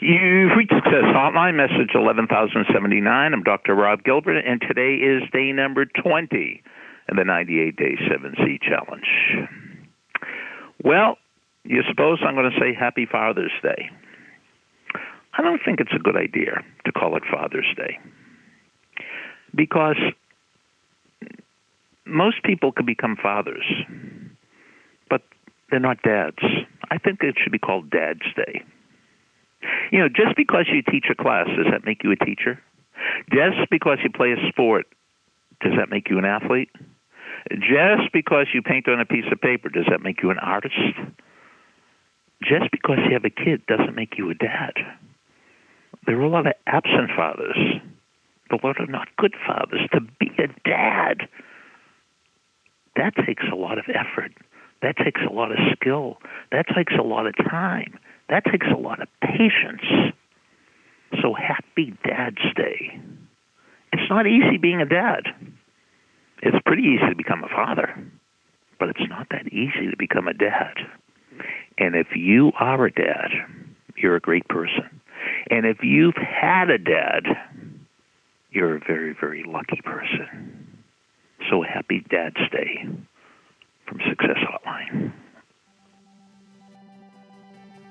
You've reached Success Hotline, message 11079. I'm Dr. Rob Gilbert, and today is day number 20 in the 98 Day 7C Challenge. Well, you suppose I'm going to say Happy Father's Day. I don't think it's a good idea to call it Father's Day because most people can become fathers, but they're not dads. I think it should be called Dad's Day. You know, just because you teach a class, does that make you a teacher? Just because you play a sport, does that make you an athlete? Just because you paint on a piece of paper, does that make you an artist? Just because you have a kid doesn't make you a dad. There are a lot of absent fathers, but what are not good fathers. To be a dad, that takes a lot of effort. That takes a lot of skill. That takes a lot of time. That takes a lot of patience. So happy Dad's Day. It's not easy being a dad. It's pretty easy to become a father, but it's not that easy to become a dad. And if you are a dad, you're a great person. And if you've had a dad, you're a very, very lucky person. So happy Dad's Day from Success Hotline.